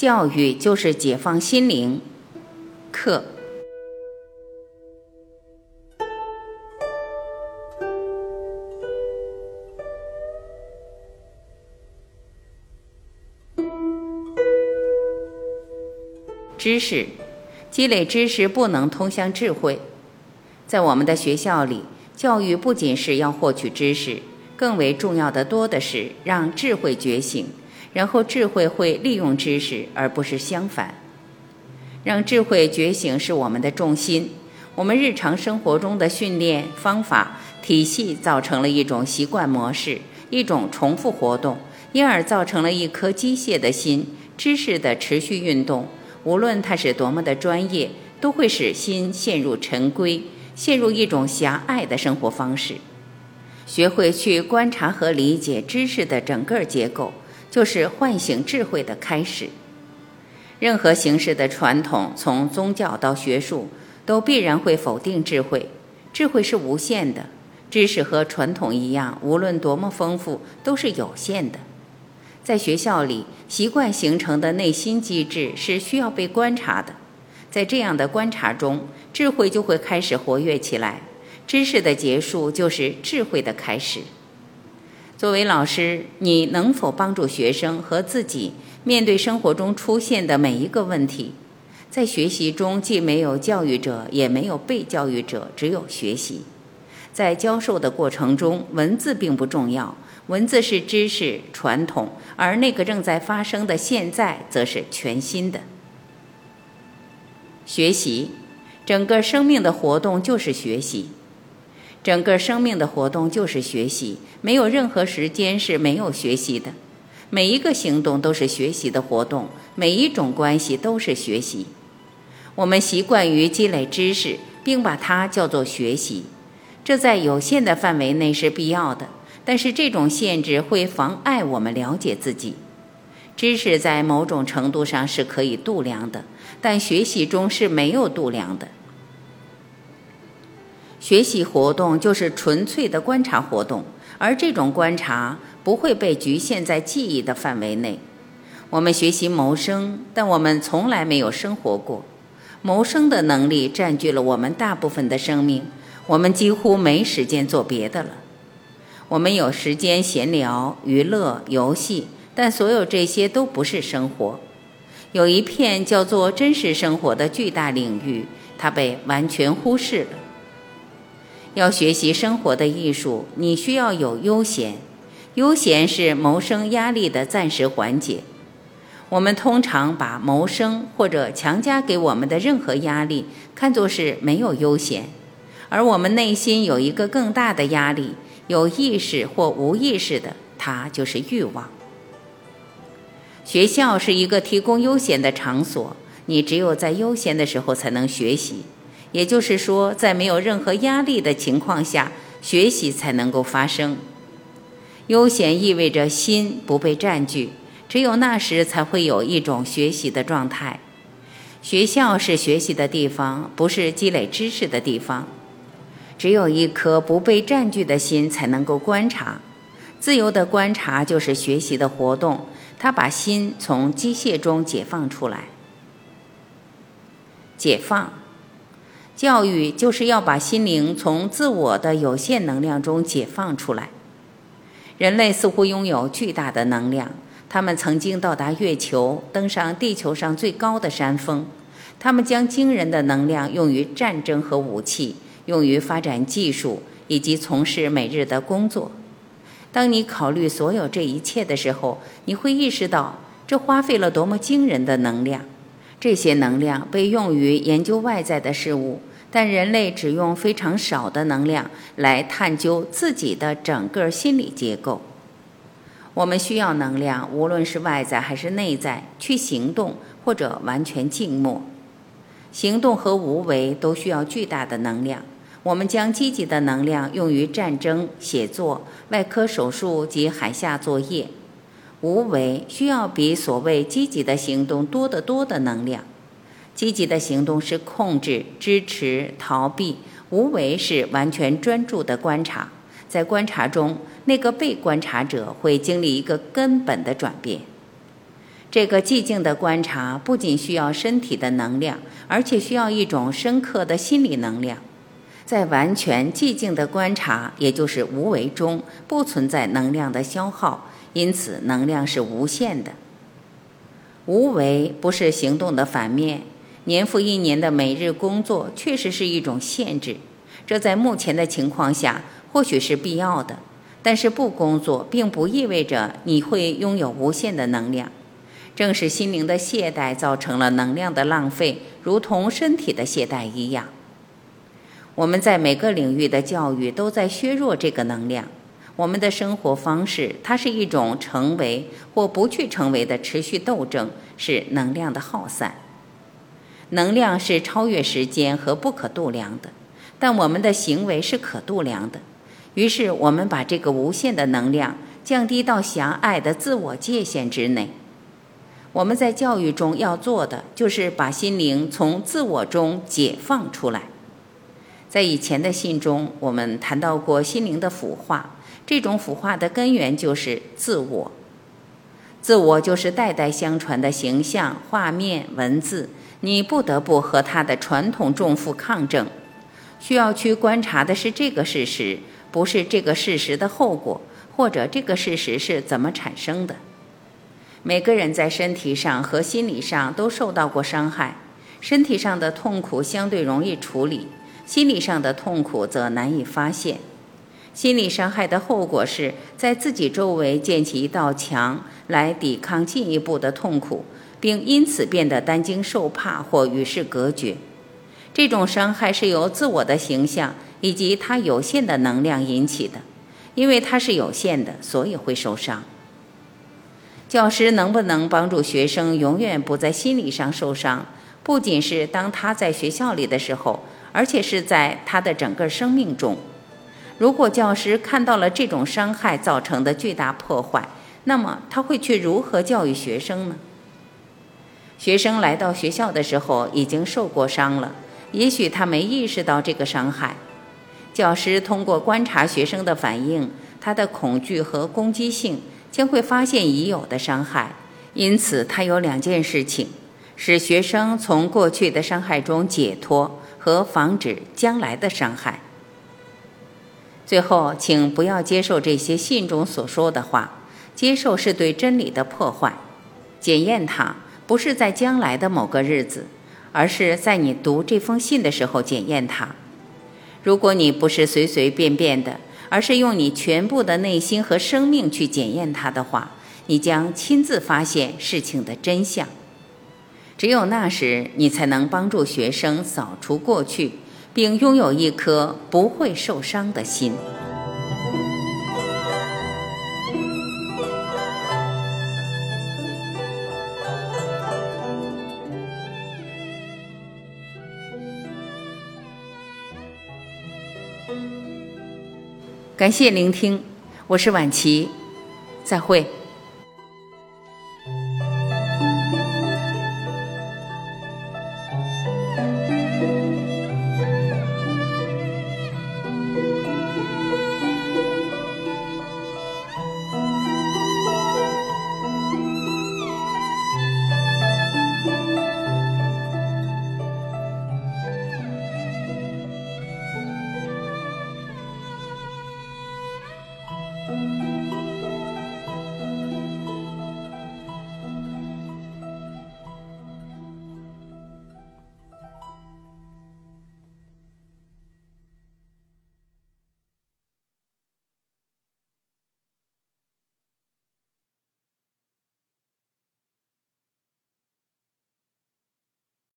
教育就是解放心灵。课。知识，积累知识不能通向智慧。在我们的学校里，教育不仅是要获取知识，更为重要的多的是让智慧觉醒，然后智慧会利用知识，而不是相反。让智慧觉醒是我们的重心。我们日常生活中的训练方法体系造成了一种习惯模式，一种重复活动，因而造成了一颗机械的心，知识的持续运动。无论它是多么的专业，都会使心陷入陈规，陷入一种狭隘的生活方式。学会去观察和理解知识的整个结构，就是唤醒智慧的开始。任何形式的传统，从宗教到学术，都必然会否定智慧。智慧是无限的，知识和传统一样，无论多么丰富，都是有限的。在学校里，习惯形成的内心机制是需要被观察的。在这样的观察中，智慧就会开始活跃起来。知识的结束就是智慧的开始。作为老师，你能否帮助学生和自己面对生活中出现的每一个问题？在学习中，既没有教育者，也没有被教育者，只有学习。在教授的过程中，文字并不重要。文字是知识传统，而那个正在发生的现在，则是全新的。学习，整个生命的活动就是学习，整个生命的活动就是学习，没有任何时间是没有学习的。每一个行动都是学习的活动，每一种关系都是学习。我们习惯于积累知识，并把它叫做学习，这在有限的范围内是必要的。但是这种限制会妨碍我们了解自己。知识在某种程度上是可以度量的，但学习中是没有度量的。学习活动就是纯粹的观察活动，而这种观察不会被局限在记忆的范围内。我们学习谋生，但我们从来没有生活过。谋生的能力占据了我们大部分的生命，我们几乎没时间做别的了。我们有时间闲聊、娱乐、游戏，但所有这些都不是生活。有一片叫做真实生活的巨大领域，它被完全忽视了。要学习生活的艺术，你需要有悠闲。悠闲是谋生压力的暂时缓解。我们通常把谋生或者强加给我们的任何压力看作是没有悠闲，而我们内心有一个更大的压力。有意识或无意识的，它就是欲望。学校是一个提供悠闲的场所，你只有在悠闲的时候才能学习，也就是说，在没有任何压力的情况下，学习才能够发生。悠闲意味着心不被占据，只有那时才会有一种学习的状态。学校是学习的地方，不是积累知识的地方。只有一颗不被占据的心，才能够观察。自由的观察就是学习的活动，它把心从机械中解放出来。解放，教育就是要把心灵从自我的有限能量中解放出来。人类似乎拥有巨大的能量，他们曾经到达月球，登上地球上最高的山峰，他们将惊人的能量用于战争和武器。用于发展技术以及从事每日的工作。当你考虑所有这一切的时候，你会意识到这花费了多么惊人的能量。这些能量被用于研究外在的事物，但人类只用非常少的能量来探究自己的整个心理结构。我们需要能量，无论是外在还是内在，去行动或者完全静默。行动和无为都需要巨大的能量。我们将积极的能量用于战争、写作、外科手术及海下作业。无为需要比所谓积极的行动多得多的能量。积极的行动是控制、支持、逃避；无为是完全专注的观察。在观察中，那个被观察者会经历一个根本的转变。这个寂静的观察不仅需要身体的能量，而且需要一种深刻的心理能量。在完全寂静的观察，也就是无为中，不存在能量的消耗，因此能量是无限的。无为不是行动的反面，年复一年的每日工作确实是一种限制，这在目前的情况下或许是必要的。但是不工作，并不意味着你会拥有无限的能量。正是心灵的懈怠造成了能量的浪费，如同身体的懈怠一样。我们在每个领域的教育都在削弱这个能量。我们的生活方式，它是一种成为或不去成为的持续斗争，是能量的耗散。能量是超越时间和不可度量的，但我们的行为是可度量的。于是，我们把这个无限的能量降低到狭隘的自我界限之内。我们在教育中要做的，就是把心灵从自我中解放出来。在以前的信中，我们谈到过心灵的腐化，这种腐化的根源就是自我。自我就是代代相传的形象、画面、文字，你不得不和他的传统重负抗争。需要去观察的是这个事实。不是这个事实的后果，或者这个事实是怎么产生的。每个人在身体上和心理上都受到过伤害，身体上的痛苦相对容易处理，心理上的痛苦则难以发现。心理伤害的后果是在自己周围建起一道墙来抵抗进一步的痛苦，并因此变得担惊受怕或与世隔绝。这种伤害是由自我的形象。以及它有限的能量引起的，因为它是有限的，所以会受伤。教师能不能帮助学生永远不在心理上受伤，不仅是当他在学校里的时候，而且是在他的整个生命中。如果教师看到了这种伤害造成的巨大破坏，那么他会去如何教育学生呢？学生来到学校的时候已经受过伤了，也许他没意识到这个伤害。教师通过观察学生的反应，他的恐惧和攻击性，将会发现已有的伤害。因此，他有两件事情：使学生从过去的伤害中解脱，和防止将来的伤害。最后，请不要接受这些信中所说的话。接受是对真理的破坏。检验它，不是在将来的某个日子，而是在你读这封信的时候检验它。如果你不是随随便便的，而是用你全部的内心和生命去检验它的话，你将亲自发现事情的真相。只有那时，你才能帮助学生扫除过去，并拥有一颗不会受伤的心。感谢聆听，我是晚琪，再会。